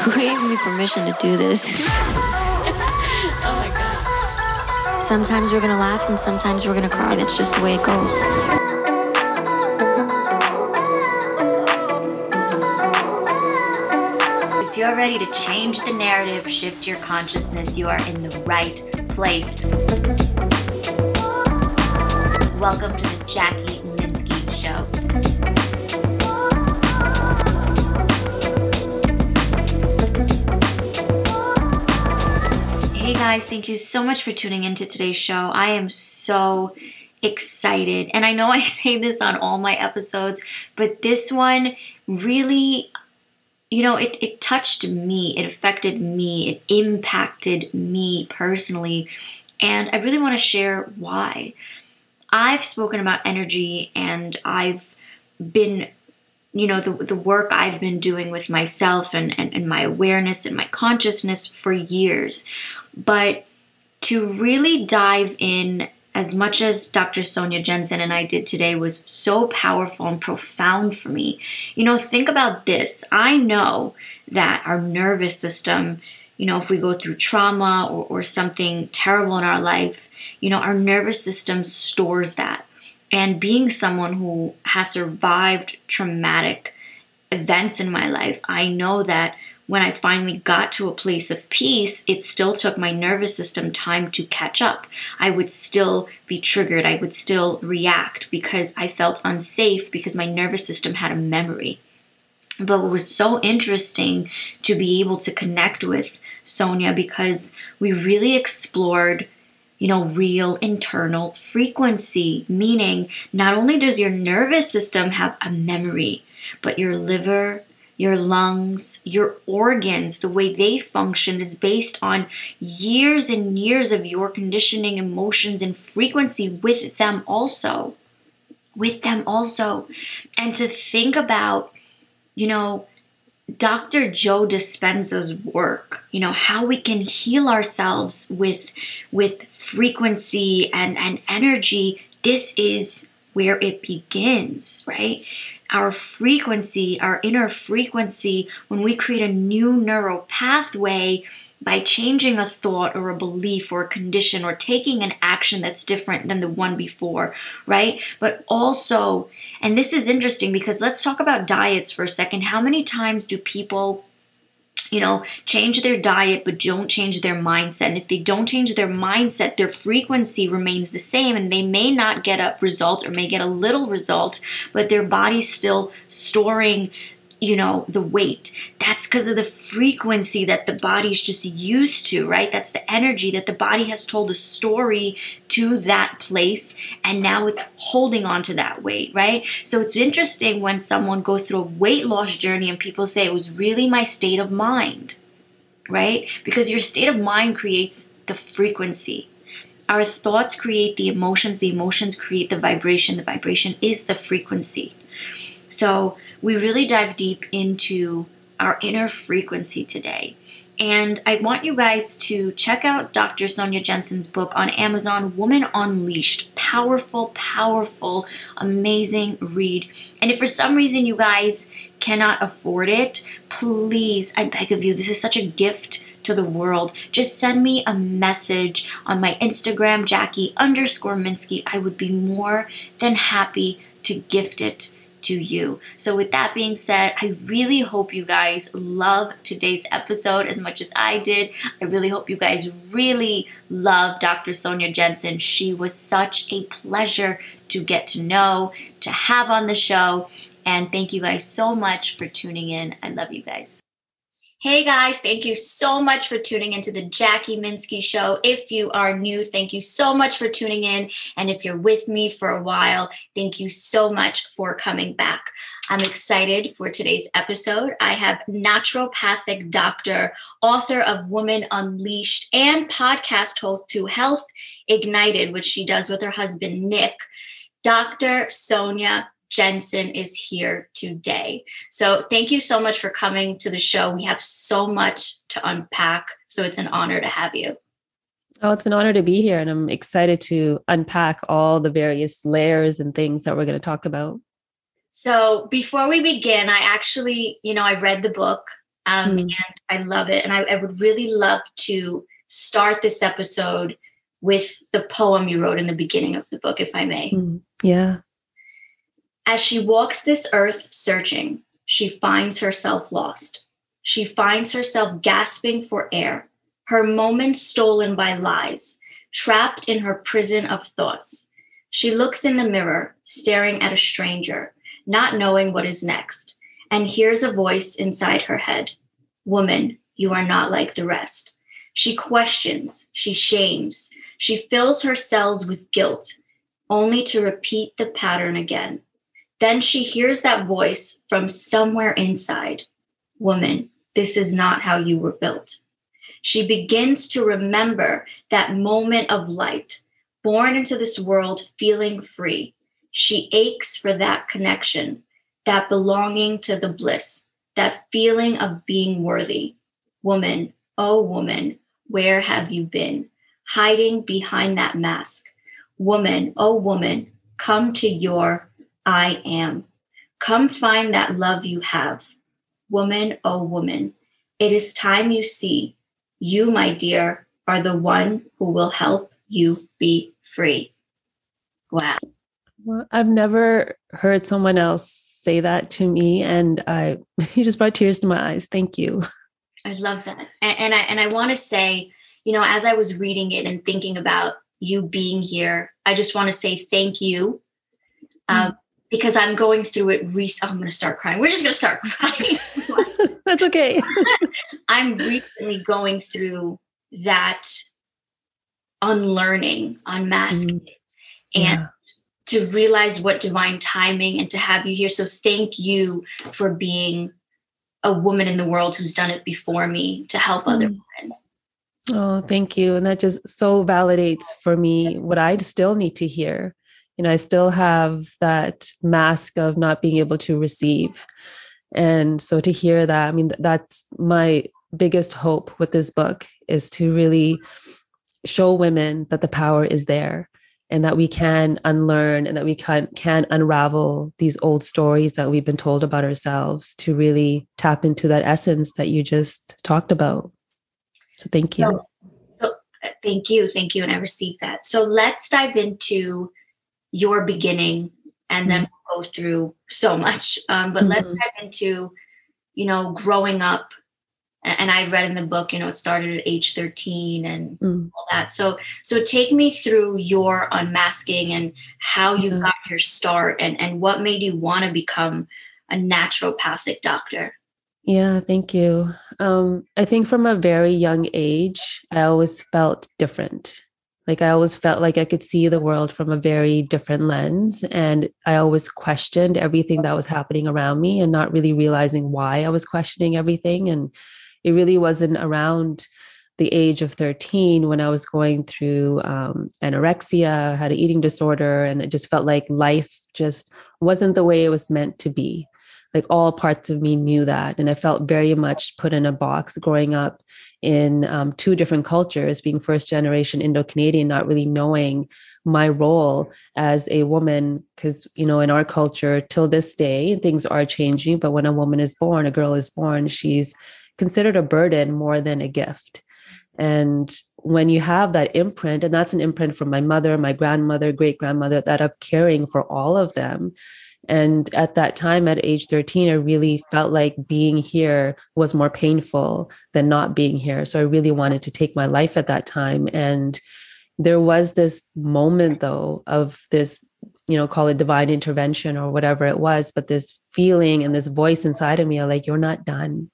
Who gave me permission to do this? oh my god. Sometimes we're gonna laugh and sometimes we're gonna cry. That's just the way it goes. If you're ready to change the narrative, shift your consciousness, you are in the right place. Welcome to the Jackie guys, thank you so much for tuning into today's show. I am so excited. And I know I say this on all my episodes, but this one really you know, it, it touched me, it affected me, it impacted me personally. And I really want to share why. I've spoken about energy and I've been, you know, the, the work I've been doing with myself and, and, and my awareness and my consciousness for years. But to really dive in as much as Dr. Sonia Jensen and I did today was so powerful and profound for me. You know, think about this. I know that our nervous system, you know, if we go through trauma or, or something terrible in our life, you know, our nervous system stores that. And being someone who has survived traumatic events in my life, I know that when I finally got to a place of peace, it still took my nervous system time to catch up. I would still be triggered. I would still react because I felt unsafe because my nervous system had a memory. But it was so interesting to be able to connect with Sonia because we really explored you know, real internal frequency, meaning not only does your nervous system have a memory, but your liver, your lungs, your organs, the way they function is based on years and years of your conditioning, emotions, and frequency with them also. With them also. And to think about, you know, Dr. Joe Dispenza's work, you know, how we can heal ourselves with with frequency and, and energy, this is where it begins, right? Our frequency, our inner frequency, when we create a new neural pathway by changing a thought or a belief or a condition or taking an action that's different than the one before, right? But also, and this is interesting because let's talk about diets for a second. How many times do people you know, change their diet but don't change their mindset. And if they don't change their mindset, their frequency remains the same and they may not get a result or may get a little result, but their body's still storing you know the weight. That's because of the frequency that the body's just used to right? That's the energy that the body has told a story to that place and now it's holding on to that weight right? So it's interesting when someone goes through a weight loss journey and people say it was really my state of mind right? Because your state of mind creates the frequency. Our thoughts create the emotions the emotions create the vibration the vibration is the frequency. So we really dive deep into our inner frequency today. And I want you guys to check out Dr. Sonia Jensen's book on Amazon, Woman Unleashed. Powerful, powerful, amazing read. And if for some reason you guys cannot afford it, please, I beg of you, this is such a gift to the world. Just send me a message on my Instagram, Jackie underscore Minsky. I would be more than happy to gift it to you. So, with that being said, I really hope you guys love today's episode as much as I did. I really hope you guys really love Dr. Sonia Jensen. She was such a pleasure to get to know, to have on the show. And thank you guys so much for tuning in. I love you guys. Hey guys, thank you so much for tuning into the Jackie Minsky Show. If you are new, thank you so much for tuning in. And if you're with me for a while, thank you so much for coming back. I'm excited for today's episode. I have naturopathic doctor, author of Woman Unleashed, and podcast host to Health Ignited, which she does with her husband, Nick, Dr. Sonia Jensen is here today. So thank you so much for coming to the show. We have so much to unpack. So it's an honor to have you. Oh, it's an honor to be here. And I'm excited to unpack all the various layers and things that we're going to talk about. So before we begin, I actually, you know, I read the book Um, mm. And I love it. And I, I would really love to start this episode with the poem you wrote in the beginning of the book, if I may. Mm. Yeah. As she walks this earth searching, she finds herself lost. She finds herself gasping for air, her moments stolen by lies, trapped in her prison of thoughts. She looks in the mirror, staring at a stranger, not knowing what is next, and hears a voice inside her head Woman, you are not like the rest. She questions, she shames, she fills her cells with guilt, only to repeat the pattern again. Then she hears that voice from somewhere inside Woman, this is not how you were built. She begins to remember that moment of light, born into this world feeling free. She aches for that connection, that belonging to the bliss, that feeling of being worthy. Woman, oh woman, where have you been? Hiding behind that mask. Woman, oh woman, come to your I am. Come find that love you have. Woman, oh woman, it is time you see you, my dear, are the one who will help you be free. Wow. Well, I've never heard someone else say that to me, and I you just brought tears to my eyes. Thank you. I love that, and, and I and I want to say, you know, as I was reading it and thinking about you being here, I just want to say thank you. Um, mm because I'm going through it. Re- oh, I'm going to start crying. We're just going to start crying. That's okay. I'm recently going through that unlearning, unmasking, mm. and yeah. to realize what divine timing and to have you here. So thank you for being a woman in the world who's done it before me to help mm. other women. Oh, thank you. And that just so validates for me what I still need to hear you know, I still have that mask of not being able to receive. And so to hear that, I mean, that's my biggest hope with this book is to really show women that the power is there and that we can unlearn and that we can can unravel these old stories that we've been told about ourselves to really tap into that essence that you just talked about. So thank you. So, so uh, thank you, thank you, and I received that. So let's dive into your beginning and then mm-hmm. we'll go through so much. Um, but mm-hmm. let's get into, you know, growing up. And I read in the book, you know, it started at age 13 and mm. all that. So, so take me through your unmasking and how you mm-hmm. got your start and, and what made you want to become a naturopathic doctor. Yeah, thank you. Um, I think from a very young age, I always felt different. Like I always felt like I could see the world from a very different lens. And I always questioned everything that was happening around me and not really realizing why I was questioning everything. And it really wasn't around the age of 13 when I was going through um, anorexia, had an eating disorder, and it just felt like life just wasn't the way it was meant to be. Like all parts of me knew that. And I felt very much put in a box growing up in um, two different cultures, being first generation Indo Canadian, not really knowing my role as a woman. Because, you know, in our culture, till this day, things are changing. But when a woman is born, a girl is born, she's considered a burden more than a gift. And when you have that imprint, and that's an imprint from my mother, my grandmother, great grandmother, that of caring for all of them, and at that time, at age 13, I really felt like being here was more painful than not being here. So I really wanted to take my life at that time. And there was this moment, though, of this, you know, call it divine intervention or whatever it was, but this feeling and this voice inside of me, like, you're not done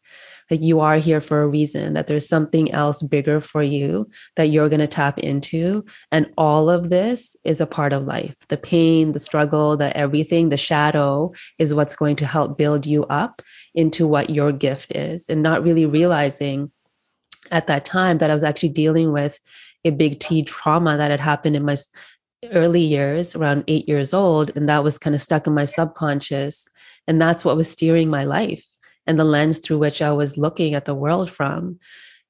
that you are here for a reason, that there's something else bigger for you that you're going to tap into. And all of this is a part of life. The pain, the struggle, the everything, the shadow is what's going to help build you up into what your gift is. And not really realizing at that time that I was actually dealing with a big T trauma that had happened in my early years, around eight years old. And that was kind of stuck in my subconscious. And that's what was steering my life and the lens through which I was looking at the world from.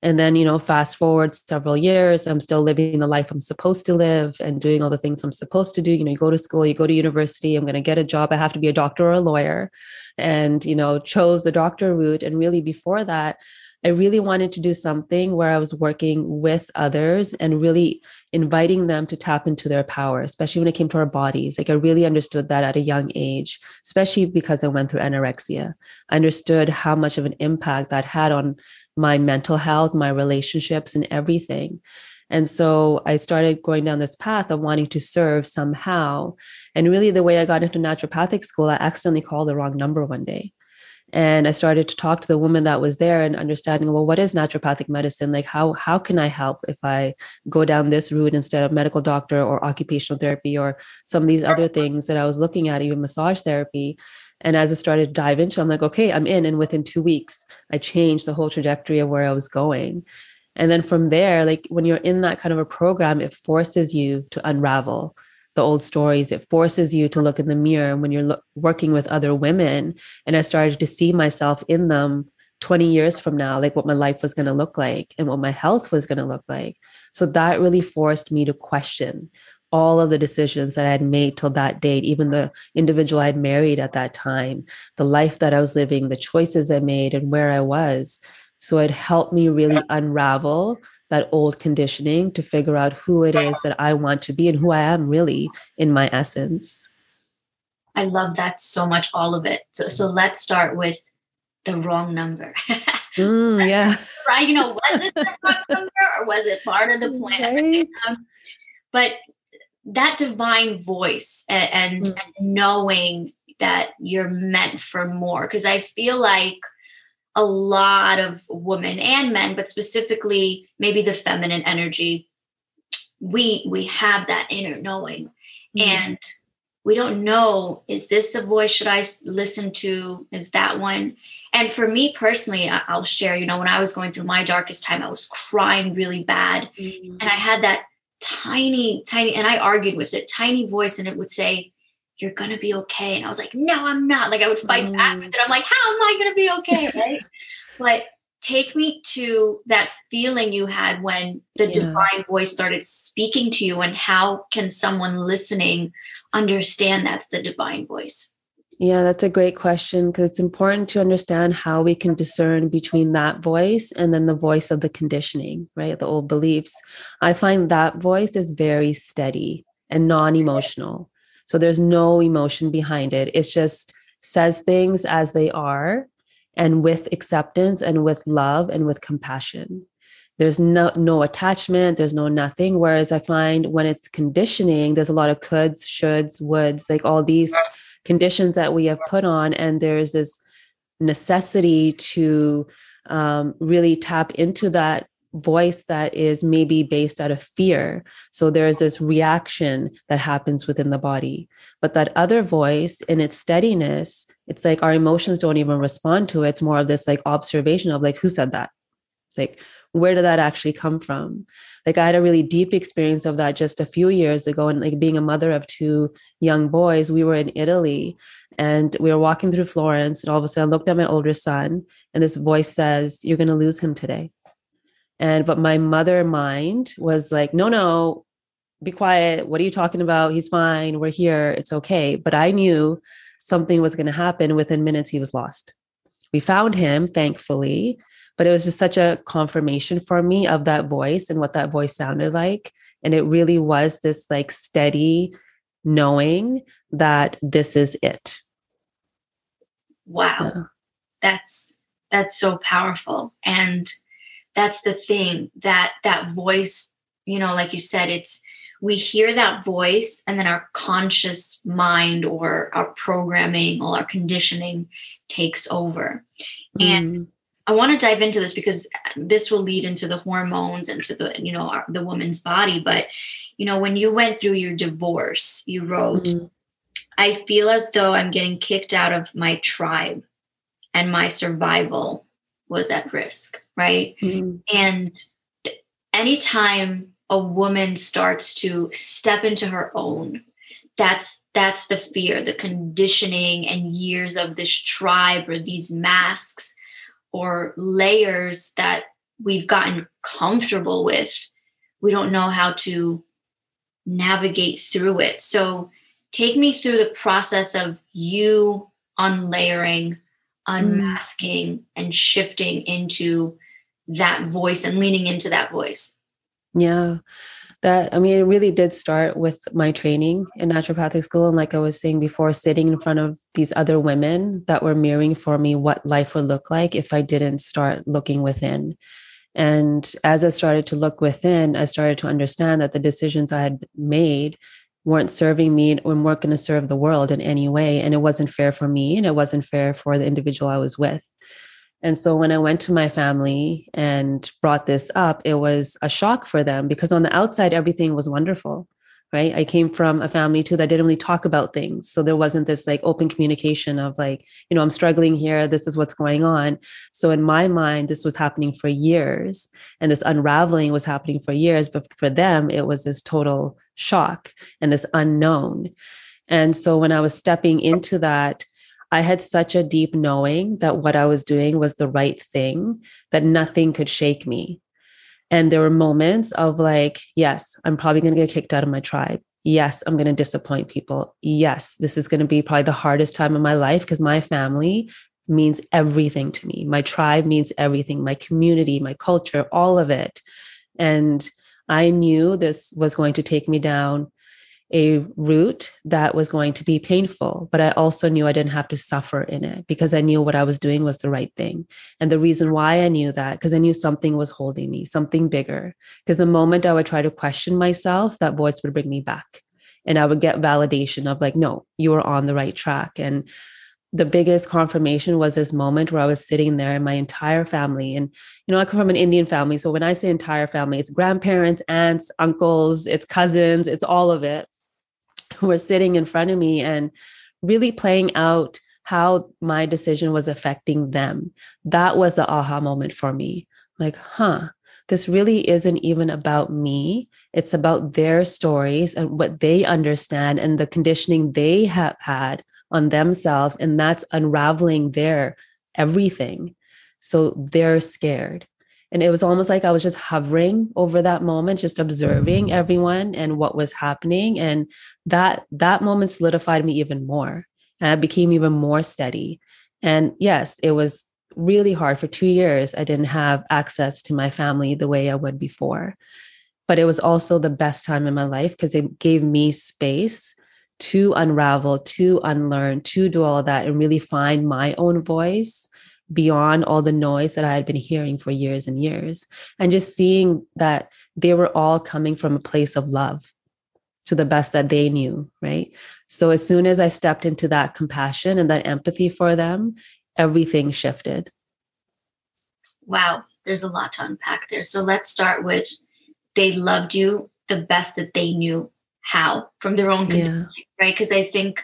And then, you know, fast forward several years, I'm still living the life I'm supposed to live and doing all the things I'm supposed to do. You know, you go to school, you go to university, I'm going to get a job. I have to be a doctor or a lawyer. And, you know, chose the doctor route. And really before that, I really wanted to do something where I was working with others and really inviting them to tap into their power, especially when it came to our bodies. Like I really understood that at a young age, especially because I went through anorexia. I understood how much of an impact that had on my mental health, my relationships, and everything. And so I started going down this path of wanting to serve somehow. And really, the way I got into naturopathic school, I accidentally called the wrong number one day and i started to talk to the woman that was there and understanding well what is naturopathic medicine? Like how how can i help if i go down this route instead of medical doctor or occupational therapy or some of these other things that i was looking at even massage therapy? And as i started to dive into i'm like okay i'm in. And within two weeks i changed the whole trajectory of where i was going. And then from there like when you're in that kind of a program it forces you to unravel the old stories. It forces you to look in the mirror when you're lo- working with other women. And I started to see myself in them 20 years from now, like what my life was going to look like and what my health was going to look like. So that really forced me to question all of the decisions that I had made till that date, even the individual I had married at that time, the life that I was living, the choices I made, and where I was. So it helped me really unravel that old conditioning to figure out who it is that I want to be and who I am really in my essence. I love that so much, all of it. So, so let's start with the wrong number. mm, yeah. right. You know, was it the wrong number or was it part of the plan? Right. Um, but that divine voice and, and, mm. and knowing that you're meant for more, because I feel like a lot of women and men, but specifically maybe the feminine energy, we we have that inner knowing, mm-hmm. and we don't know is this the voice should I listen to? Is that one? And for me personally, I'll share. You know, when I was going through my darkest time, I was crying really bad, mm-hmm. and I had that tiny, tiny, and I argued with it, tiny voice, and it would say, you're gonna be okay. And I was like, no, I'm not. Like I would fight mm. back with it. I'm like, how am I gonna be okay? Right. but take me to that feeling you had when the yeah. divine voice started speaking to you and how can someone listening understand that's the divine voice yeah, that's a great question because it's important to understand how we can discern between that voice and then the voice of the conditioning, right? The old beliefs. I find that voice is very steady and non emotional. So there's no emotion behind it. It just says things as they are and with acceptance and with love and with compassion. There's no no attachment, there's no nothing. Whereas I find when it's conditioning, there's a lot of coulds, shoulds, woulds, like all these conditions that we have put on, and there's this necessity to um, really tap into that voice that is maybe based out of fear. So there's this reaction that happens within the body. But that other voice, in its steadiness, it's like our emotions don't even respond to it. It's more of this like observation of like, who said that? Like, where did that actually come from? Like, I had a really deep experience of that just a few years ago. And like being a mother of two young boys, we were in Italy and we were walking through Florence. And all of a sudden, I looked at my older son, and this voice says, You're going to lose him today and but my mother mind was like, no, no, be quiet. What are you talking about? He's fine. We're here. It's okay. But I knew something was going to happen. Within minutes, he was lost. We found him, thankfully, but it was just such a confirmation for me of that voice and what that voice sounded like. And it really was this like steady knowing that this is it. Wow. Yeah. That's that's so powerful. And that's the thing that that voice you know like you said it's we hear that voice and then our conscious mind or our programming or our conditioning takes over mm. and i want to dive into this because this will lead into the hormones and to the you know our, the woman's body but you know when you went through your divorce you wrote mm. i feel as though i'm getting kicked out of my tribe and my survival was at risk, right? Mm-hmm. And anytime a woman starts to step into her own, that's that's the fear, the conditioning and years of this tribe or these masks or layers that we've gotten comfortable with, we don't know how to navigate through it. So take me through the process of you unlayering, unmasking, mm. and shifting into that voice and leaning into that voice. Yeah. That I mean, it really did start with my training in naturopathic school. And like I was saying before, sitting in front of these other women that were mirroring for me what life would look like if I didn't start looking within. And as I started to look within, I started to understand that the decisions I had made weren't serving me or weren't going to serve the world in any way. And it wasn't fair for me and it wasn't fair for the individual I was with. And so when I went to my family and brought this up, it was a shock for them because on the outside, everything was wonderful right? I came from a family too that didn't really talk about things. So there wasn't this like open communication of like you know i'm struggling here. This is what's going on. So in my mind this was happening for years and this unraveling was happening for years. But for them it was this total shock and this unknown. And so when i was stepping into that I had such a deep knowing that what I was doing was the right thing, that nothing could shake me. And there were moments of like, yes, I'm probably going to get kicked out of my tribe. Yes, I'm going to disappoint people. Yes, this is going to be probably the hardest time of my life because my family means everything to me. My tribe means everything, my community, my culture, all of it. And I knew this was going to take me down a route that was going to be painful, but I also knew I didn't have to suffer in it because I knew what I was doing was the right thing. And the reason why I knew that, because I knew something was holding me, something bigger. Because the moment I would try to question myself, that voice would bring me back. And I would get validation of like, no, you are on the right track. And the biggest confirmation was this moment where I was sitting there and my entire family. And, you know, I come from an Indian family. So when I say entire family, it's grandparents, aunts, uncles, it's cousins, it's all of it who were sitting in front of me and really playing out how my decision was affecting them. That was the aha moment for me. Like, huh, this really isn't even about me. It's about their stories and what they understand and the conditioning they have had on themselves. And that's unraveling their everything. So they're scared and it was almost like i was just hovering over that moment just observing everyone and what was happening and that that moment solidified me even more and i became even more steady and yes it was really hard for 2 years i didn't have access to my family the way i would before but it was also the best time in my life because it gave me space to unravel to unlearn to do all of that and really find my own voice beyond all the noise that I had been hearing for years and years. And just seeing that they were all coming from a place of love to the best that they knew, right? So as soon as I stepped into that compassion and that empathy for them, everything shifted. Wow, there's a lot to unpack there. So let's start with they loved you the best that they knew how from their own yeah. Right? Because I think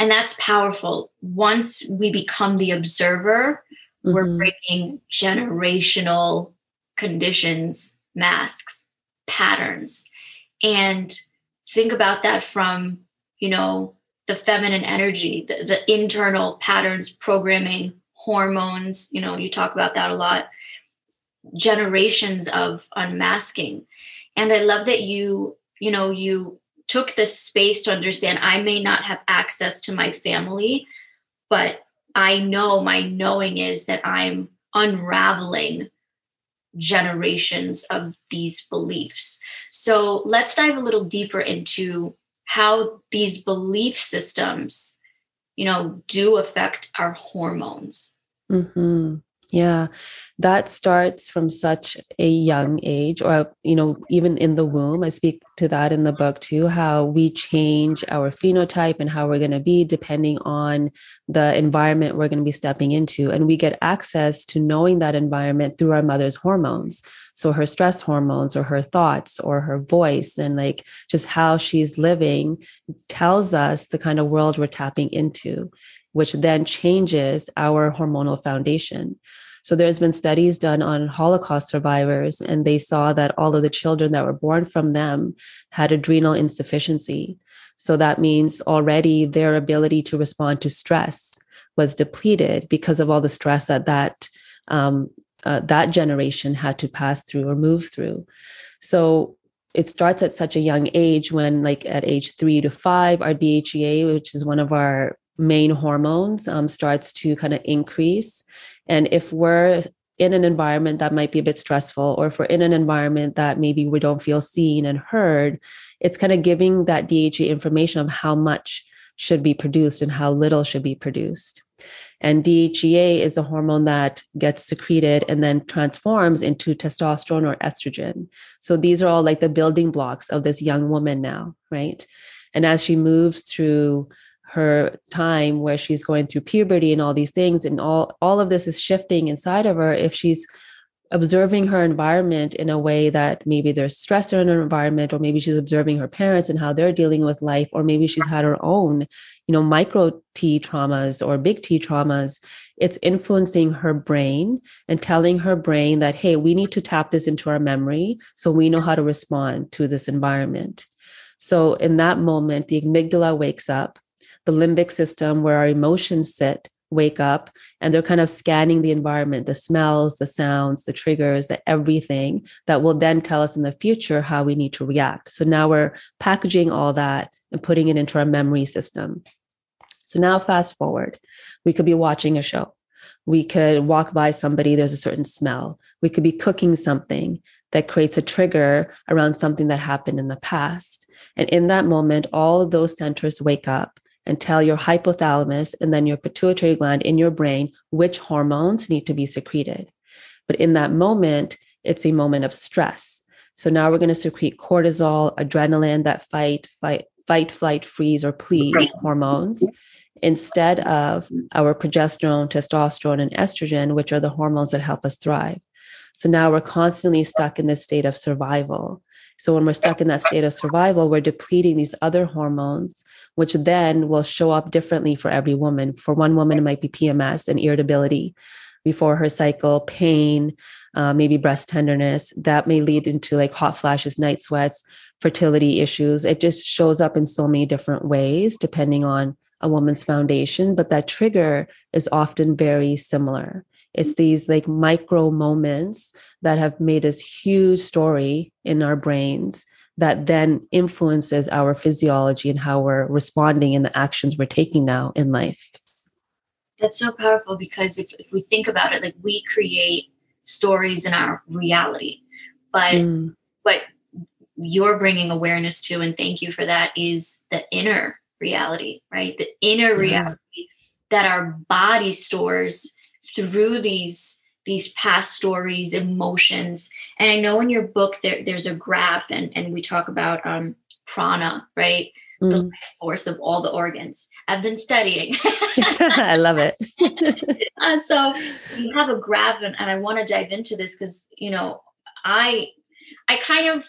and that's powerful. Once we become the observer, mm-hmm. we're breaking generational conditions, masks, patterns. And think about that from, you know, the feminine energy, the, the internal patterns, programming, hormones, you know, you talk about that a lot, generations of unmasking. And I love that you, you know, you took the space to understand I may not have access to my family, but I know my knowing is that I'm unraveling generations of these beliefs. So let's dive a little deeper into how these belief systems, you know, do affect our hormones. Mm-hmm. Yeah, that starts from such a young age, or, you know, even in the womb. I speak to that in the book too, how we change our phenotype and how we're going to be depending on the environment we're going to be stepping into. And we get access to knowing that environment through our mother's hormones. So her stress hormones, or her thoughts, or her voice, and like just how she's living tells us the kind of world we're tapping into which then changes our hormonal foundation. So there's been studies done on Holocaust survivors, and they saw that all of the children that were born from them had adrenal insufficiency. So that means already their ability to respond to stress was depleted because of all the stress that that um, uh, that generation had to pass through or move through. So it starts at such a young age when, like at age three to five, our DHEA, which is one of our main hormones, um, starts to kind of increase. And if we're in an environment that might be a bit stressful, or if we're in an environment that maybe we don't feel seen and heard, it's kind of giving that DHEA information of how much should be produced and how little should be produced. And DHEA is a hormone that gets secreted and then transforms into testosterone or estrogen. So these are all like the building blocks of this young woman now, right? And as she moves through her time where she's going through puberty and all these things and all all of this is shifting inside of her if she's observing her environment in a way that maybe there's stressor in her environment or maybe she's observing her parents and how they're dealing with life or maybe she's had her own you know micro t traumas or big t traumas it's influencing her brain and telling her brain that hey we need to tap this into our memory so we know how to respond to this environment. So in that moment the amygdala wakes up the limbic system where our emotions sit wake up and they're kind of scanning the environment the smells the sounds the triggers the everything that will then tell us in the future how we need to react. So now we're packaging all that and putting it into our memory system. So now fast forward. We could be watching a show. We could walk by somebody there's a certain smell. We could be cooking something that creates a trigger around something that happened in the past. And in that moment all of those centers wake up and tell your hypothalamus and then your pituitary gland in your brain which hormones need to be secreted. But in that moment, it's a moment of stress. So now we're going to secrete cortisol, adrenaline, that fight, fight, fight, flight, freeze, or please hormones instead of our progesterone, testosterone, and estrogen, which are the hormones that help us thrive. So now we're constantly stuck in this state of survival. So when we're stuck in that state of survival, we're depleting these other hormones, which then will show up differently for every woman. For one woman, it might be PMS and irritability before her cycle, pain, uh, maybe breast tenderness. That may lead into like hot flashes, night sweats, fertility issues. It just shows up in so many different ways depending on a woman's foundation, but that trigger is often very similar. It's these like micro moments that have made this huge story in our brains that then influences our physiology and how we're responding and the actions we're taking now in life. That's so powerful because if, if we think about it, like we create stories in our reality, but mm. but you're bringing awareness to, and thank you for that, is the inner reality, right? The inner reality that our body stores through these these past stories, emotions. And I know in your book there, there's a graph and, and we talk about um, prana, right? Mm. The life force of all the organs. I've been studying. I love it. uh, so you have a graph and, and I want to dive into this because, you know, I I kind of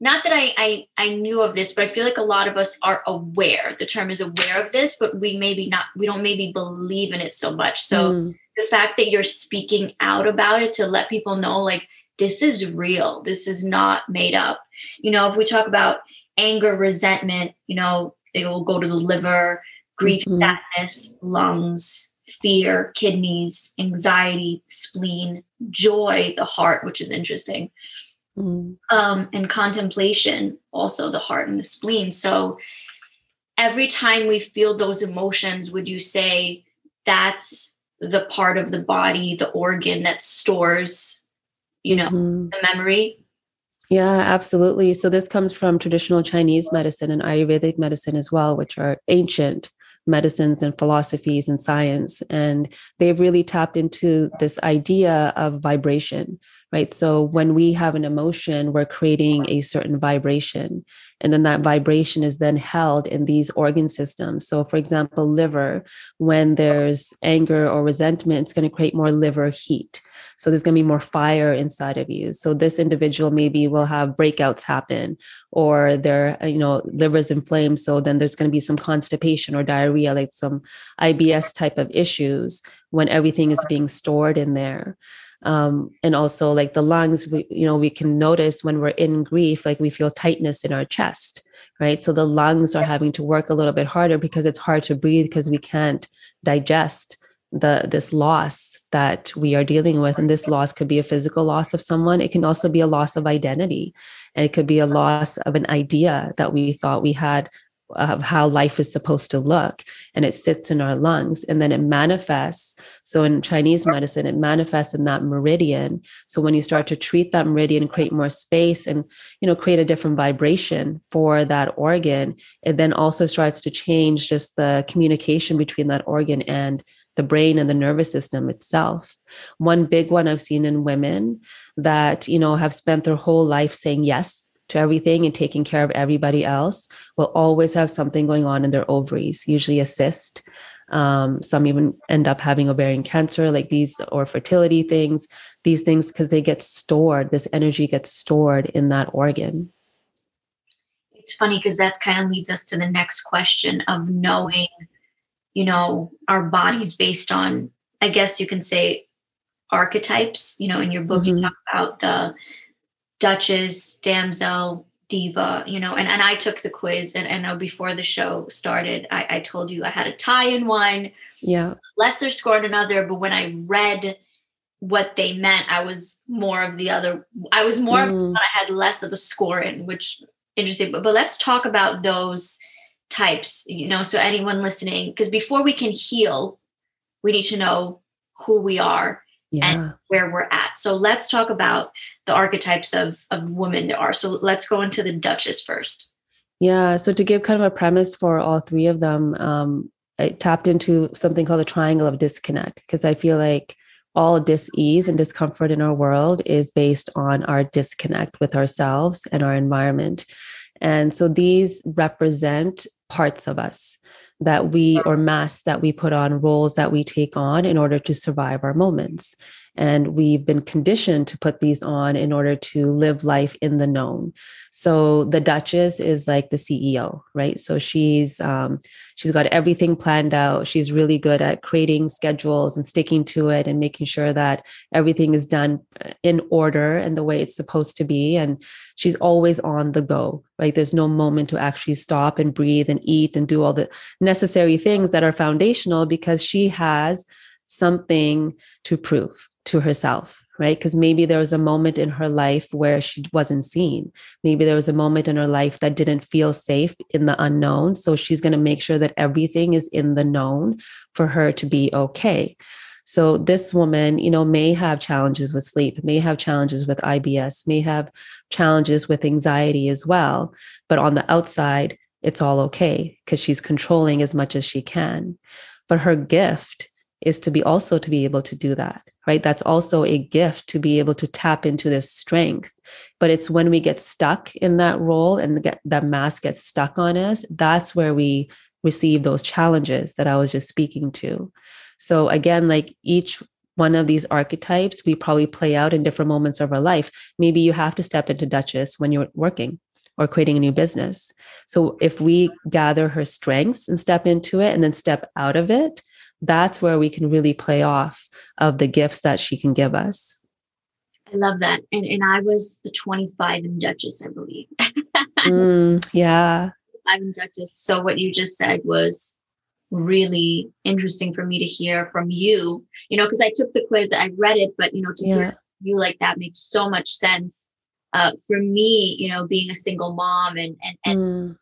not that I, I I knew of this, but I feel like a lot of us are aware. The term is aware of this, but we maybe not we don't maybe believe in it so much. So mm. The fact that you're speaking out about it to let people know like this is real. This is not made up. You know, if we talk about anger, resentment, you know, they will go to the liver, grief, mm-hmm. sadness, lungs, fear, kidneys, anxiety, spleen, joy, the heart, which is interesting mm. um, and contemplation, also the heart and the spleen. So every time we feel those emotions, would you say that's the part of the body, the organ that stores, you know, mm. the memory? Yeah, absolutely. So this comes from traditional Chinese medicine and Ayurvedic medicine as well, which are ancient medicines and philosophies and science. And they've really tapped into this idea of vibration, right? So when we have an emotion, we're creating a certain vibration. And then that vibration is then held in these organ systems. So, for example, liver, when there's anger or resentment, it's going to create more liver heat. So there's going to be more fire inside of you. So this individual maybe will have breakouts happen or their, you know, liver's inflamed. So then there's going to be some constipation or diarrhea, like some IBS type of issues when everything is being stored in there um, and also like the lungs we, you know we can notice when we're in grief like we feel tightness in our chest right? So the lungs are having to work a little bit harder because it's hard to breathe because we can't digest the this loss that we are dealing with. And this loss could be a physical loss of someone, it can also be a loss of identity, and it could be a loss of an idea that we thought we had of how life is supposed to look and it sits in our lungs and then it manifests so in chinese medicine it manifests in that meridian so when you start to treat that meridian create more space and you know create a different vibration for that organ it then also starts to change just the communication between that organ and the brain and the nervous system itself. One big one I've seen in women that, you know, have spent their whole life saying yes to everything and taking care of everybody else will always have something going on in their ovaries, usually a cyst. Um, some even end up having ovarian cancer, like these, or fertility things, these things, because they get stored, this energy gets stored in that organ. It's funny because that kind of leads us to the next question of knowing you know, our bodies based on, I guess you can say, archetypes. You know, in your book, mm-hmm. you talk about the Duchess, Damsel, Diva, you know, and, and I took the quiz and, and before the show started, I, I told you I had a tie in one, yeah, lesser score in another, but when I read what they meant, I was more of the other, I was more, mm. I had less of a score in, which interesting. But, but let's talk about those types, you know, so anyone listening, because before we can heal, we need to know who we are yeah. and where we're at. So let's talk about the archetypes of of women there are. So let's go into the Duchess first. Yeah. So to give kind of a premise for all three of them, um, I tapped into something called the triangle of disconnect because I feel like all dis-ease and discomfort in our world is based on our disconnect with ourselves and our environment. And so these represent parts of us that we or masks that we put on roles that we take on in order to survive our moments and we've been conditioned to put these on in order to live life in the known. So the duchess is like the ceo right? So she's um, she's got everything planned out. She's really good at creating schedules and sticking to it and making sure that everything is done in order and the way it's supposed to be. And she's always on the go right? There's no moment to actually stop and breathe and eat and do all the necessary things that are foundational because she has something to prove to herself, right? Because maybe there was a moment in her life where she wasn't seen. Maybe there was a moment in her life that didn't feel safe in the unknown. So she's going to make sure that everything is in the known for her to be okay. So this woman, you know, may have challenges with sleep, may have challenges with IBS, may have challenges with anxiety as well. But on the outside, it's all okay because she's controlling as much as she can. But her gift is to be also to be able to do that right? That's also a gift to be able to tap into this strength. But it's when we get stuck in that role and get, that mask gets stuck on us that's where we receive those challenges that i was just speaking to. So again like each one of these archetypes we probably play out in different moments of our life. Maybe you have to step into duchess when you're working or creating a new business. So if we gather her strengths and step into it and then step out of it that's where we can really play off of the gifts that she can give us. I love that. And and I was the 25 in Duchess, I believe. mm, yeah. I'm in Duchess. So what you just said was really interesting for me to hear from you. You know, because I took the quiz, I read it, but you know, to yeah. hear you like that makes so much sense. Uh, for me, you know, being a single mom and and, and mm.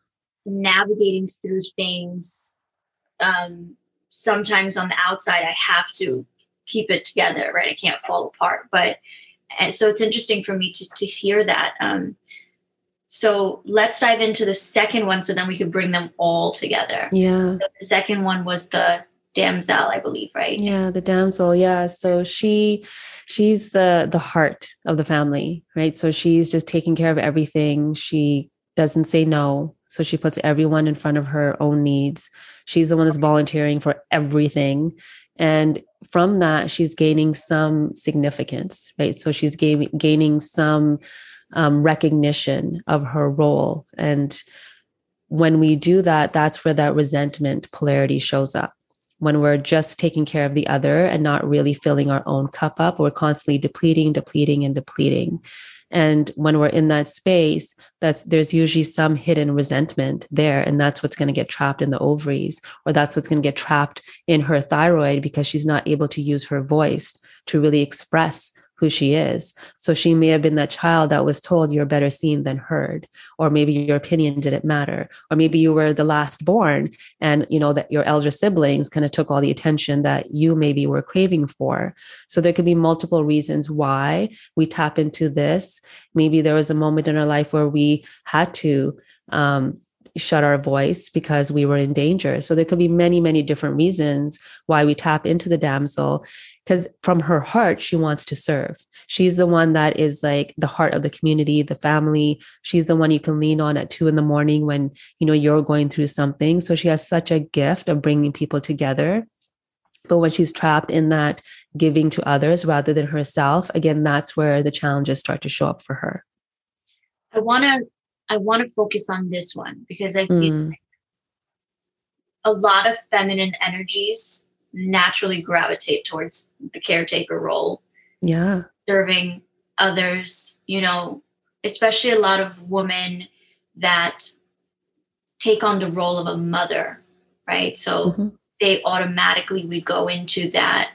navigating through things um, sometimes on the outside I have to keep it together, right? I can't fall apart. But and so it's interesting for me to to hear that. Um, so let's dive into the second one, so then we can bring them all together. Yeah. So the second one was the damsel, I believe, right? Yeah, the damsel. Yeah. So she she's the the heart of the family, right? So she's just taking care of everything. She doesn't say no. So she puts everyone in front of her own needs. She's the one that's volunteering for everything. And from that, she's gaining some significance, right? So she's ga- gaining some um, recognition of her role. And when we do that, that's where that resentment polarity shows up. When we're just taking care of the other and not really filling our own cup up, we're constantly depleting, depleting, and depleting. And when we're in that space, that's there's usually some hidden resentment there. And that's what's going to get trapped in the ovaries, or that's what's going to get trapped in her thyroid because she's not able to use her voice to really express who she is. So she may have been that child that was told you're better seen than heard, or maybe your opinion didn't matter, or maybe you were the last born and you know that your elder siblings kind of took all the attention that you maybe were craving for. So there could be multiple reasons why we tap into this. Maybe there was a moment in our life where we had to um, shut our voice because we were in danger. So there could be many, many different reasons why we tap into the damsel because from her heart she wants to serve. She's the one that is like the heart of the community the family. She's the one you can lean on at two in the morning when you know you're going through something. So she has such a gift of bringing people together. But when she's trapped in that giving to others rather than herself again that's where the challenges start to show up for her. I want to i want to focus on this one because i feel mm. a lot of feminine energies naturally gravitate towards the caretaker role. Yeah. Serving others, you know, especially a lot of women that take on the role of a mother, right? So mm-hmm. they automatically, we go into that,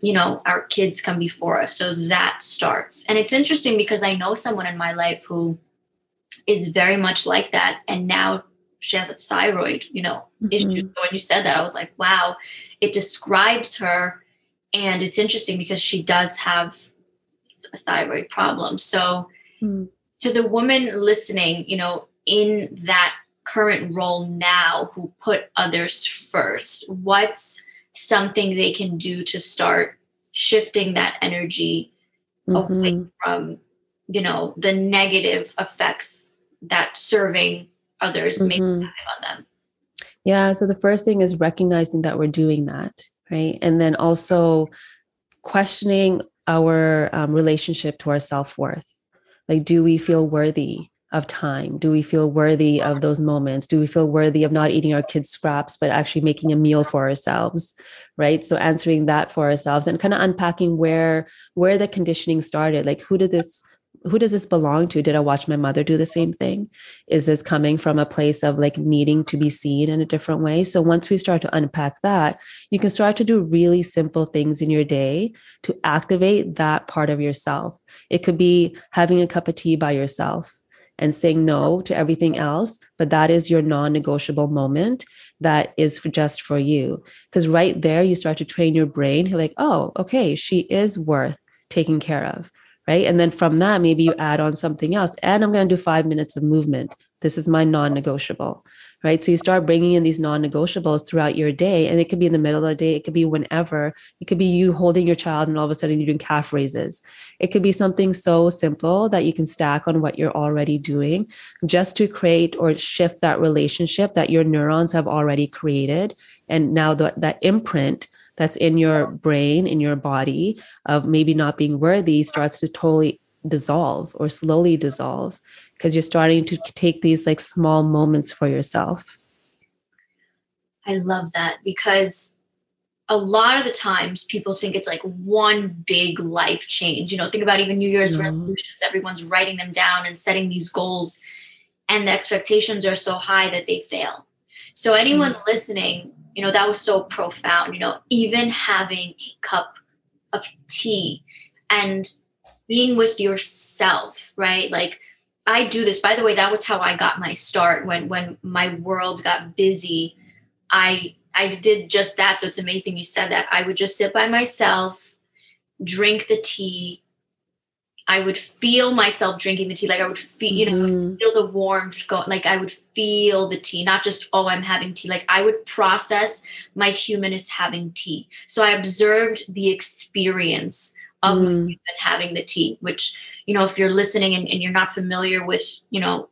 you know, our kids come before us. So that starts. And it's interesting because I know someone in my life who is very much like that. And now she has a thyroid, you know, mm-hmm. issue. When you said that, I was like, wow, it describes her. And it's interesting because she does have a thyroid problem. So mm. to the woman listening, you know, in that current role now who put others first, what's something they can do to start shifting that energy mm-hmm. away from, you know, the negative effects that serving others mm-hmm. maybe on them. Yeah so the first thing is recognizing that we're doing that right? And then also questioning our um, relationship to our self-worth. Like do we feel worthy of time? Do we feel worthy of those moments? Do we feel worthy of not eating our kids scraps but actually making a meal for ourselves right? So answering that for ourselves and kind of unpacking where where the conditioning started. Like who did this who does this belong to? Did I watch my mother do the same thing? Is this coming from a place of like needing to be seen in a different way? So once we start to unpack that, you can start to do really simple things in your day to activate that part of yourself. It could be having a cup of tea by yourself and saying no to everything else, but that is your non negotiable moment that is for just for you. Because right there, you start to train your brain, like, oh, okay, she is worth taking care of right? And then from that, maybe you add on something else. And I'm going to do five minutes of movement. This is my non negotiable, right? So you start bringing in these non negotiables throughout your day. And it could be in the middle of the day, it could be whenever. It could be you holding your child and all of a sudden you're doing calf raises. It could be something so simple that you can stack on what you're already doing just to create or shift that relationship that your neurons have already created. And now the, that imprint that's in your brain, in your body of maybe not being worthy starts to totally dissolve or slowly dissolve because you're starting to take these like small moments for yourself. I love that because a lot of the times people think it's like one big life change. You know, think about even New Year's mm-hmm. resolutions, everyone's writing them down and setting these goals, and the expectations are so high that they fail. So, anyone mm-hmm. listening you know that was so profound you know even having a cup of tea and being with yourself right? Like i do this. By the way that was how i got my start. When when my world got busy i i did just that. So it's amazing you said that. I would just sit by myself drink the tea I would feel myself drinking the tea. Like I would feel, you know, mm-hmm. feel the warmth going. Like I would feel the tea, not just oh, I'm having tea. Like I would process my human is having tea. So I observed the experience of mm. having the tea. Which you know, if you're listening and, and you're not familiar with, you know,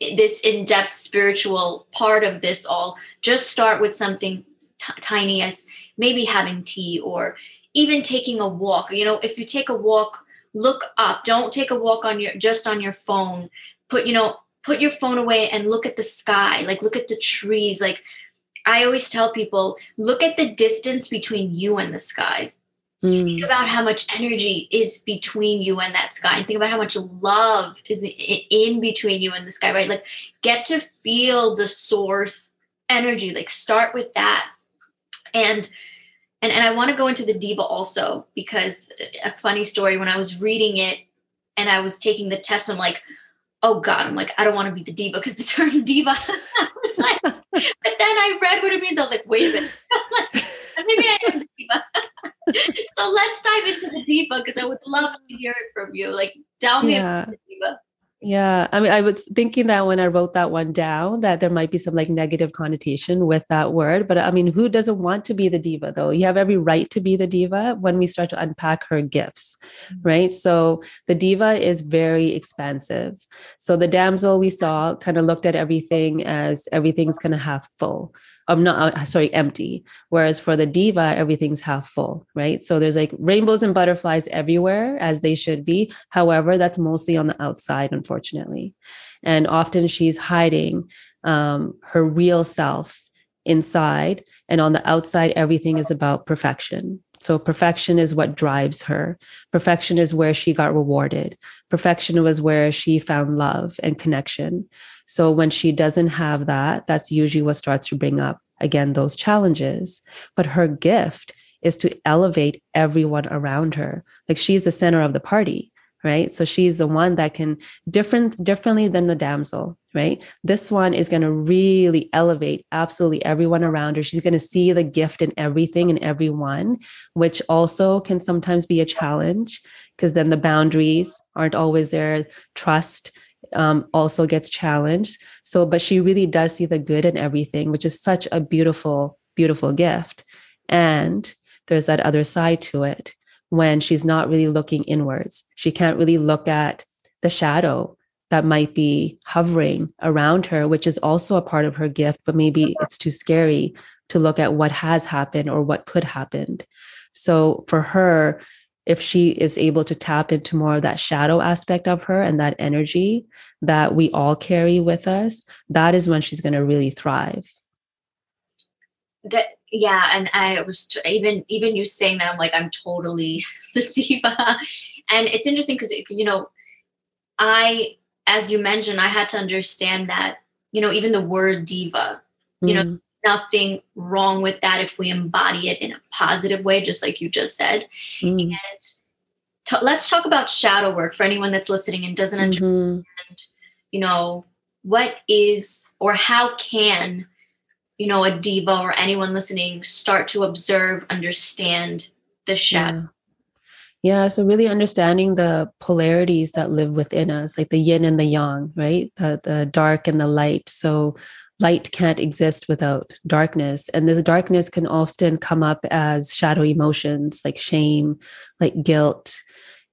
this in-depth spiritual part of this all, just start with something t- tiny as maybe having tea or even taking a walk. You know, if you take a walk look up. Don't take a walk on your just on your phone. Put you know put your phone away and look at the sky. Like look at the trees. Like i always tell people look at the distance between you and the sky. Mm. Think about how much energy is between you and that sky, and think about how much love is in between you and the sky, right? Like, get to feel the source energy. Like, start with that, and and and I want to go into the diva also because a funny story when I was reading it and I was taking the test, I'm like, oh God, I'm like, I don't want to be the diva because the term diva. but then I read what it means. I was like, wait a minute. maybe I am the diva. so let's dive into the diva because I would love to hear it from you. Like, tell me yeah. About the diva. Yeah, I mean, I was thinking that when I wrote that one down, that there might be some like negative connotation with that word. But I mean, who doesn't want to be the diva though? You have every right to be the diva when we start to unpack her gifts, mm-hmm. right? So the diva is very expansive. So the damsel we saw kind of looked at everything as everything's kind of half full I'm not uh, sorry empty. Whereas for the diva everything's half full right? So there's like rainbows and butterflies everywhere as they should be. However that's mostly on the outside unfortunately. And often she's hiding um, her real self inside. And on the outside everything is about perfection. So perfection is what drives her. Perfection is where she got rewarded. Perfection was where she found love and connection so when she doesn't have that, that's usually what starts to bring up again those challenges. But her gift is to elevate everyone around her. Like she's the center of the party, right? So she's the one that can different differently than the damsel, right? This one is going to really elevate absolutely everyone around her. She's going to see the gift in everything and everyone, which also can sometimes be a challenge because then the boundaries aren't always there. Trust um, also gets challenged. So, but she really does see the good in everything, which is such a beautiful, beautiful gift. And there's that other side to it when she's not really looking inwards. She can't really look at the shadow that might be hovering around her, which is also a part of her gift, but maybe it's too scary to look at what has happened or what could happen. So for her, if she is able to tap into more of that shadow aspect of her and that energy that we all carry with us, that is when she's going to really thrive. That yeah, and I was t- even even you saying that I'm like I'm totally the diva, and it's interesting because you know, I as you mentioned I had to understand that you know even the word diva, you mm-hmm. know nothing wrong with that if we embody it in a positive way, just like you just said. Mm. And t- let's talk about shadow work for anyone that's listening and doesn't mm-hmm. understand, you know, what is or how can, you know, a diva or anyone listening start to observe, understand the shadow. Yeah. Yeah, so really understanding the polarities that live within us, like the yin and the yang, right? The the dark and the light. So light can't exist without darkness. And this darkness can often come up as shadow emotions like shame, like guilt,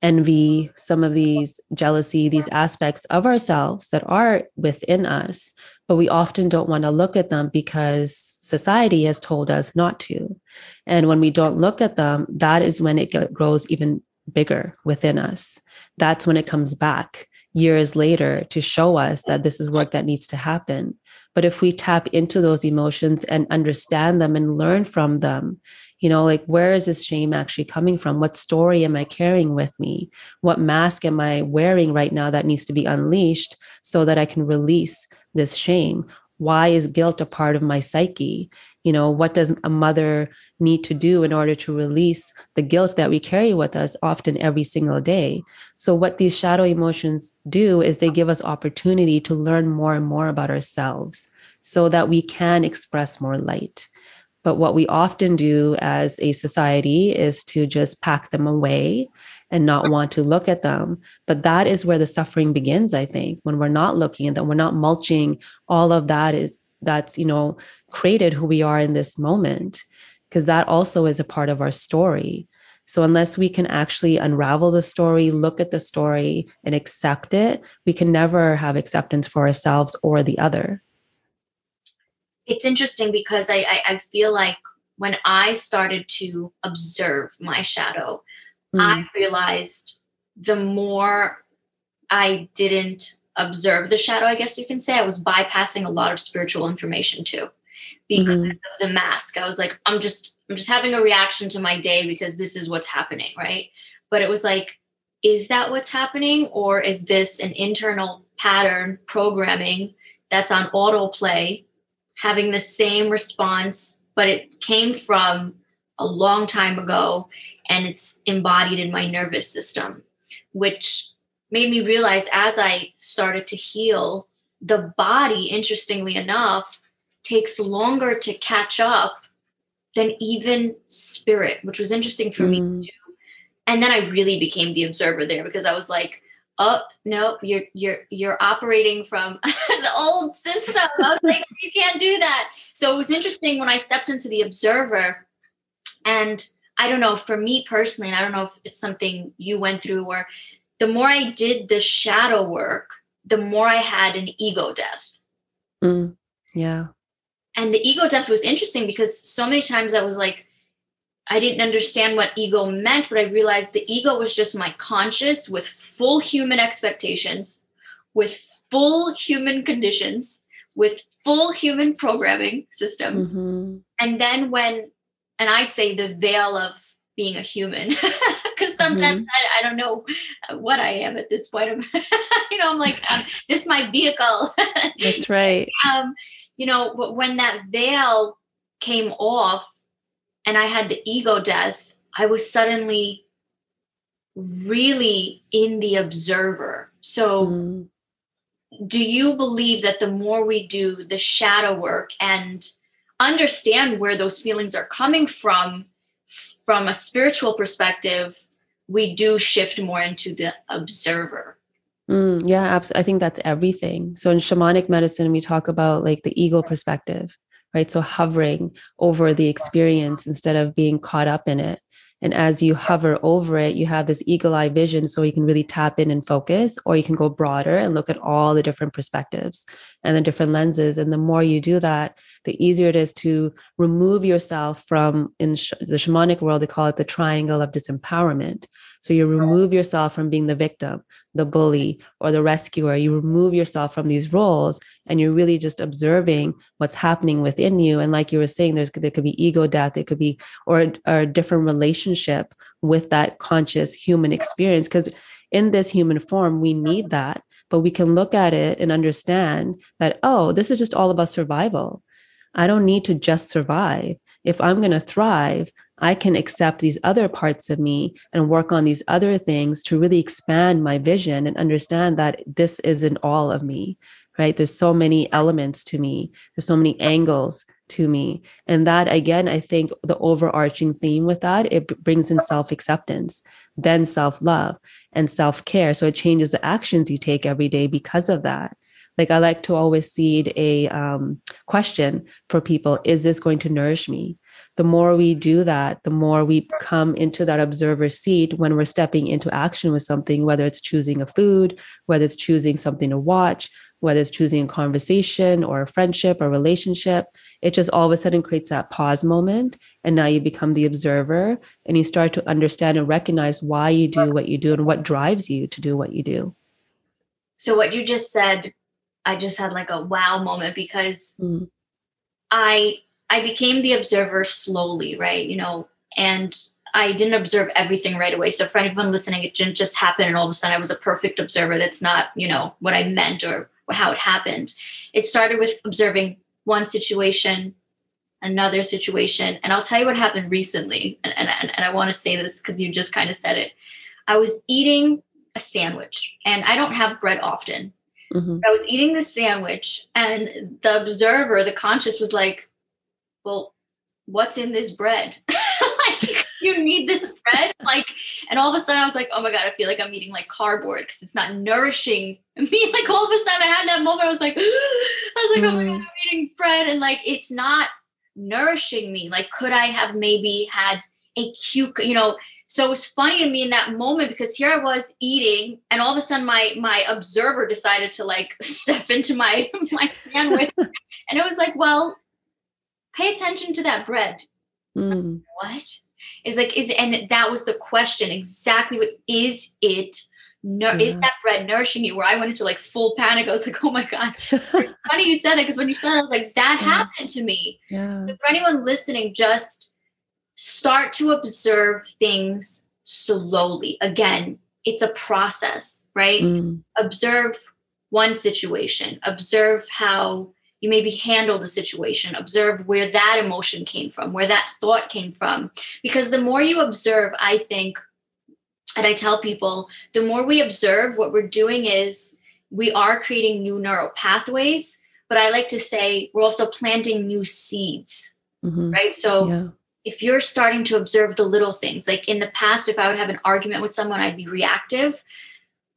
envy, some of these jealousy, these aspects of ourselves that are within us, but we often don't want to look at them because society has told us not to. And when we don't look at them, that is when it grows even bigger within us. That's when it comes back years later to show us that this is work that needs to happen. But if we tap into those emotions and understand them and learn from them, you know, like where is this shame actually coming from? What story am I carrying with me? What mask am I wearing right now that needs to be unleashed so that I can release this shame? Why is guilt a part of my psyche? You know, what does a mother need to do in order to release the guilt that we carry with us often every single day? So, what these shadow emotions do is they give us opportunity to learn more and more about ourselves so that we can express more light. But what we often do as a society is to just pack them away and not want to look at them. But that is where the suffering begins, I think, when we're not looking at them, we're not mulching all of that is that's, you know, created who we are in this moment, because that also is a part of our story. So, unless we can actually unravel the story, look at the story, and accept it, we can never have acceptance for ourselves or the other. It's interesting because I, I, I feel like when I started to observe my shadow, mm. I realized the more I didn't observe the shadow, I guess you can say, I was bypassing a lot of spiritual information too. because mm-hmm. of the mask. I was like, I'm just I'm just having a reaction to my day because this is what's happening, right? But it was like, is that what's happening? Or is this an internal pattern programming that's on autoplay, having the same response, but it came from a long time ago and it's embodied in my nervous system, which made me realize as I started to heal, the body, interestingly enough, takes longer to catch up than even spirit, which was interesting for mm. me. And then I really became the observer there because I was like, oh no, you're you're you're operating from the old system. I was like, you can't do that. So it was interesting when I stepped into the observer and I don't know, for me personally, and I don't know if it's something you went through where the more I did the shadow work, the more I had an ego death. Mm, yeah. And the ego death was interesting because so many times I was like, I didn't understand what ego meant, but I realized the ego was just my conscious with full human expectations, with full human conditions, with full human programming systems. Mm-hmm. And then when, and I say the veil of being a human because sometimes mm-hmm. I, I, don't know what I am at this point. I'm, you know, I'm like, um, this is my vehicle. That's right. um, you know, but when that veil came off and I had the ego death, I was suddenly really in the observer. So, mm. do you believe that the more we do the shadow work and understand where those feelings are coming from, from a spiritual perspective, we do shift more into the observer. Mm, yeah, absolutely. I think that's everything. So in shamanic medicine, we talk about like the eagle perspective, right? So hovering over the experience instead of being caught up in it. And as you hover over it, you have this eagle eye vision so you can really tap in and focus, or you can go broader and look at all the different perspectives and the different lenses. And the more you do that, the easier it is to remove yourself from, in the shamanic world, they call it the triangle of disempowerment. So you remove yourself from being the victim, the bully, or the rescuer. You remove yourself from these roles and you're really just observing what's happening within you. And like you were saying, there's there could be ego death, it could be or, or a different relationship with that conscious human experience. Because in this human form, we need that. But we can look at it and understand that, oh, this is just all about survival. I don't need to just survive. If I'm going to thrive, I can accept these other parts of me and work on these other things to really expand my vision and understand that this isn't all of me, right? There's so many elements to me, there's so many angles to me. And that, again, I think the overarching theme with that, it brings in self acceptance, then self love and self care. So it changes the actions you take every day because of that. Like I like to always seed a um, question for people Is this going to nourish me? The more we do that, the more we come into that observer seat when we're stepping into action with something, whether it's choosing a food, whether it's choosing something to watch, whether it's choosing a conversation or a friendship or relationship. It just all of a sudden creates that pause moment. And now you become the observer and you start to understand and recognize why you do what you do and what drives you to do what you do. So, what you just said, I just had like a wow moment because mm. I I became the observer slowly, right? You know, and I didn't observe everything right away. So for anyone listening, it didn't just happen and all of a sudden I was a perfect observer. That's not, you know, what I meant or how it happened. It started with observing one situation, another situation. And I'll tell you what happened recently. And, and, and I want to say this because you just kind of said it. I was eating a sandwich and I don't have bread often. Mm-hmm. I was eating the sandwich and the observer, the conscious was like, well, what's in this bread? like, you need this bread? Like, and all of a sudden I was like, oh my God, I feel like I'm eating like cardboard because it's not nourishing me. Like, all of a sudden I had that moment, I was like, I was like, oh my God. I'm eating bread. And like, it's not nourishing me. Like, could I have maybe had a cute, you know, so it was funny to me in that moment because here I was eating, and all of a sudden my my observer decided to like step into my my sandwich, and it was like, well, pay attention to that bread. Mm. What is like is and that was the question exactly what is it nur- is that bread nourishing you? Where I went into like full panic. I was like, oh my God. it's funny you said that because when you said it, I was like, that Yeah. happened to me. Yeah. So for anyone listening, just start to observe things slowly. Again, it's a process, right? Mm, Observe one situation, observe how you maybe handled the situation, observe where that emotion came from, where that thought came from. Because the more you observe, I think, and I tell people, the more we observe, what we're doing is we are creating new neural pathways. But I like to say we're also planting new seeds, mhm. right? So Yeah. if you're starting to observe the little things, like in the past, if I would have an argument with someone, I'd be reactive.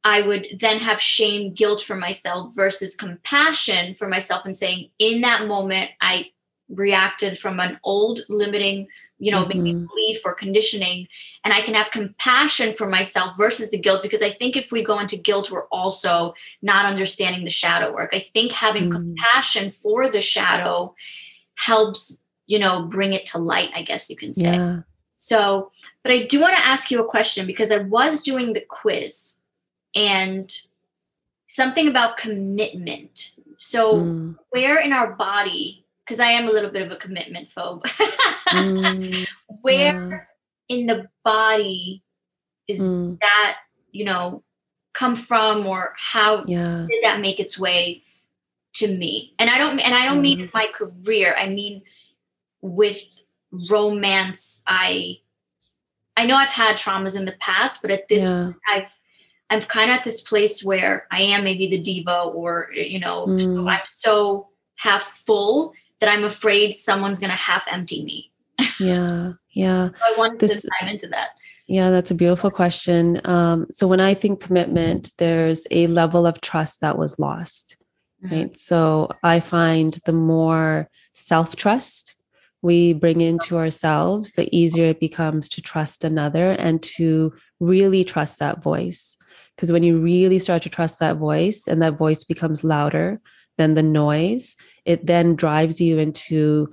I would then have shame, guilt for myself versus compassion for myself and saying, in that moment, I reacted from an old limiting, you know, Mhm. belief or conditioning, and I can have compassion for myself versus the guilt. Because I think if we go into guilt, we're also not understanding the shadow work. I think having Mm. compassion for the shadow helps you know, bring it to light, I guess you can say. Yeah. So, but I do want to ask you a question because I was doing the quiz and something about commitment. So, Mm, where in our body, because I am a little bit of a commitment phobe, mm, where in the body is mm, that, you know, come from or how yeah. did that make its way to me and i don't and i don't mean Mhm. my career i mean with romance i i know i've had traumas in the past but at this Yeah. i've i'm kind of at this place where i am maybe the diva or you know so Mm. i'm so half full that i'm afraid someone's gonna half empty me Yeah. Yeah. so i wanted This- to dive into that Yeah, that's a beautiful question. Um, so when I think commitment, there's a level of trust that was lost, Mhm. right? So I find the more self trust we bring into ourselves, the easier it becomes to trust another and to really trust that voice. Because when you really start to trust that voice and that voice becomes louder than the noise, it then drives you into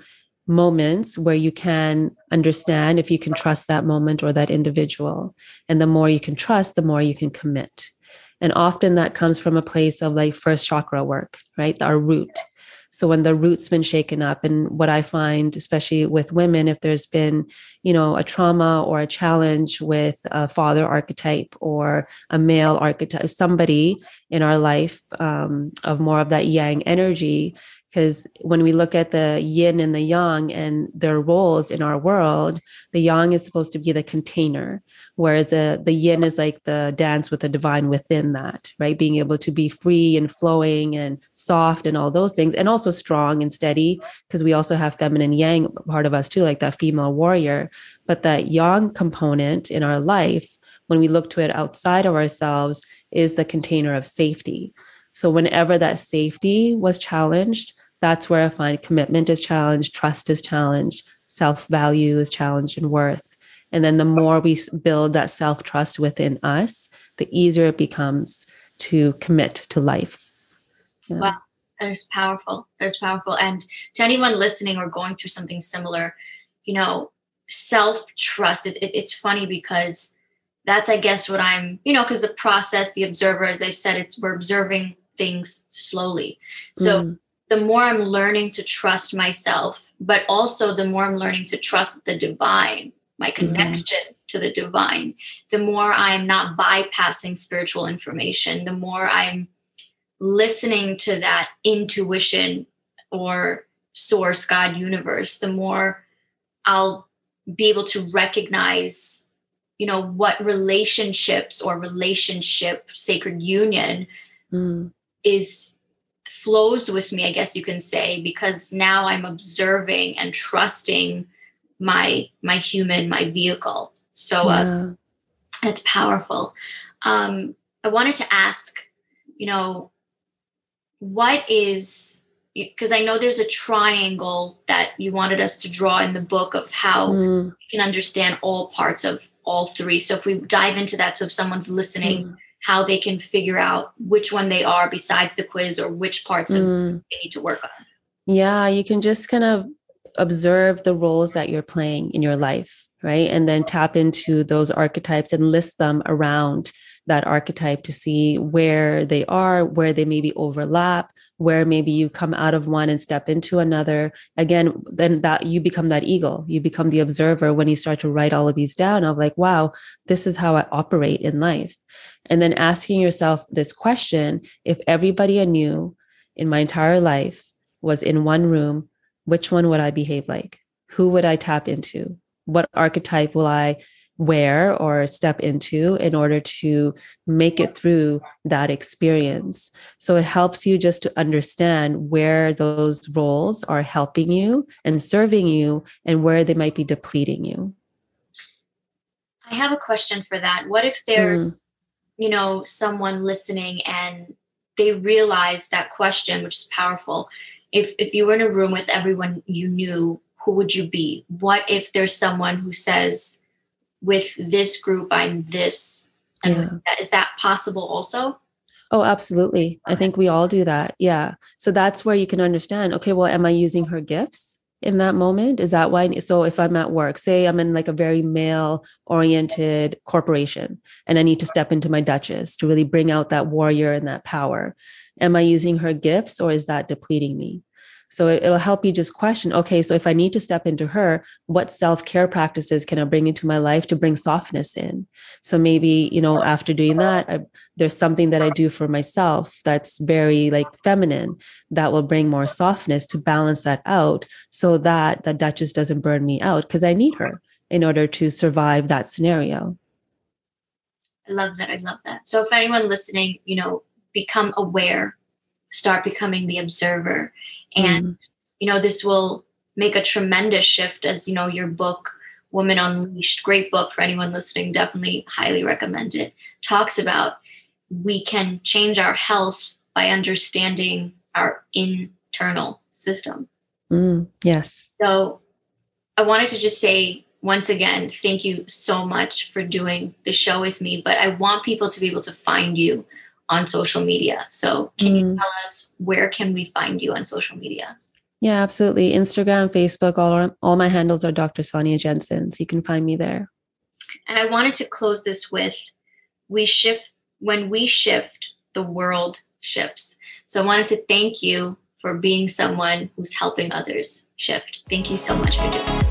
moments where you can understand if you can trust that moment or that individual. And the more you can trust, the more you can commit. And often that comes from a place of like first chakra work, right? Our root. So when the root's been shaken up, and what I find, especially with women, if there's been, you know, a trauma or a challenge with a father archetype or a male archetype, somebody in our life um, of more of that yang energy, because when we look at the yin and the yang and their roles in our world, the yang is supposed to be the container, whereas the, the yin is like the dance with the divine within that, right? Being able to be free and flowing and soft and all those things, and also strong and steady, because we also have feminine yang part of us too, like that female warrior. But that yang component in our life, when we look to it outside of ourselves, is the container of safety. So whenever that safety was challenged, that's where I find commitment is challenged, trust is challenged, self value is challenged, and worth. And then the more we build that self trust within us, the easier it becomes to commit to life. Yeah. Wow. That is powerful. That is powerful. And to anyone listening or going through something similar, you know, self trust. It, it, it's funny because that's, I guess, what I'm, you know, because the process, the observer, as I said, it's we're observing things slowly. So Mm, the more I'm learning to trust myself, but also the more I'm learning to trust the divine, my connection to the divine, the more I'm not bypassing spiritual information, the more I'm listening to that intuition or source, God, universe, the more I'll be able to recognize, you know, what relationships or relationship, sacred union mm, is flows with me, I guess you can say, because now I'm observing and trusting my my human, my vehicle. So uh, yeah. that's powerful. Um, I wanted to ask, you know, what is because I know there's a triangle that you wanted us to draw in the book of how Mm, we can understand all parts of all three. So if we dive into that, so if someone's listening, mm, how they can figure out which one they are besides the quiz or which parts of mm. they need to work on. Yeah, you can just kind of observe the roles that you're playing in your life, right? And then tap into those archetypes and list them around that archetype to see where they are, where they maybe overlap, where maybe you come out of one and step into another. Again, then that you become that eagle. You become the observer when you start to write all of these down of like, wow, this is how I operate in life. And then asking yourself this question if everybody I knew in my entire life was in one room, which one would I behave like? Who would I tap into? What archetype will I wear or step into in order to make it through that experience. So it helps you just to understand where those roles are helping you and serving you and where they might be depleting you. I have a question for that. What if they're, mm. you know, someone listening and they realize that question, which is powerful. If if you were in a room with everyone you knew, who would you be? What if there's someone who says, with this group, I'm this? And yeah. is that possible also? Oh, absolutely. I think we all do that. Yeah. So that's where you can understand, okay, well, am I using her gifts? in that moment? Is that why? So if I'm at work, say I'm in like a very male oriented corporation and I need to step into my duchess to really bring out that warrior and that power, am I using her gifts or is that depleting me? So it, will help you just question okay, so if I need to step into her, what self care practices can I bring into my life to bring softness in? So maybe, you know, after doing that, I, there's something that I do for myself that's very like feminine that will bring more softness to balance that out so that the Duchess doesn't burn me out because I need her in order to survive that scenario. I love that. I love that. So if anyone listening, you know, become aware, start becoming the observer. And mm. you know this will make a tremendous shift as you know your book woman unleashed great book for anyone listening definitely highly recommend it talks about we can change our health by understanding our internal system. Mm, yes. So i wanted to just say once again thank you so much for doing the show with me but i want people to be able to find you on social media. So, can mm. you tell us where can we find you on social media? Yeah, absolutely. Instagram, Facebook, all all my handles are Dr. Sonia Jensen, so you can find me there. And I wanted to close this with we shift when we shift, the world shifts. So I wanted to thank you for being someone who's helping others shift. Thank you so much for doing this.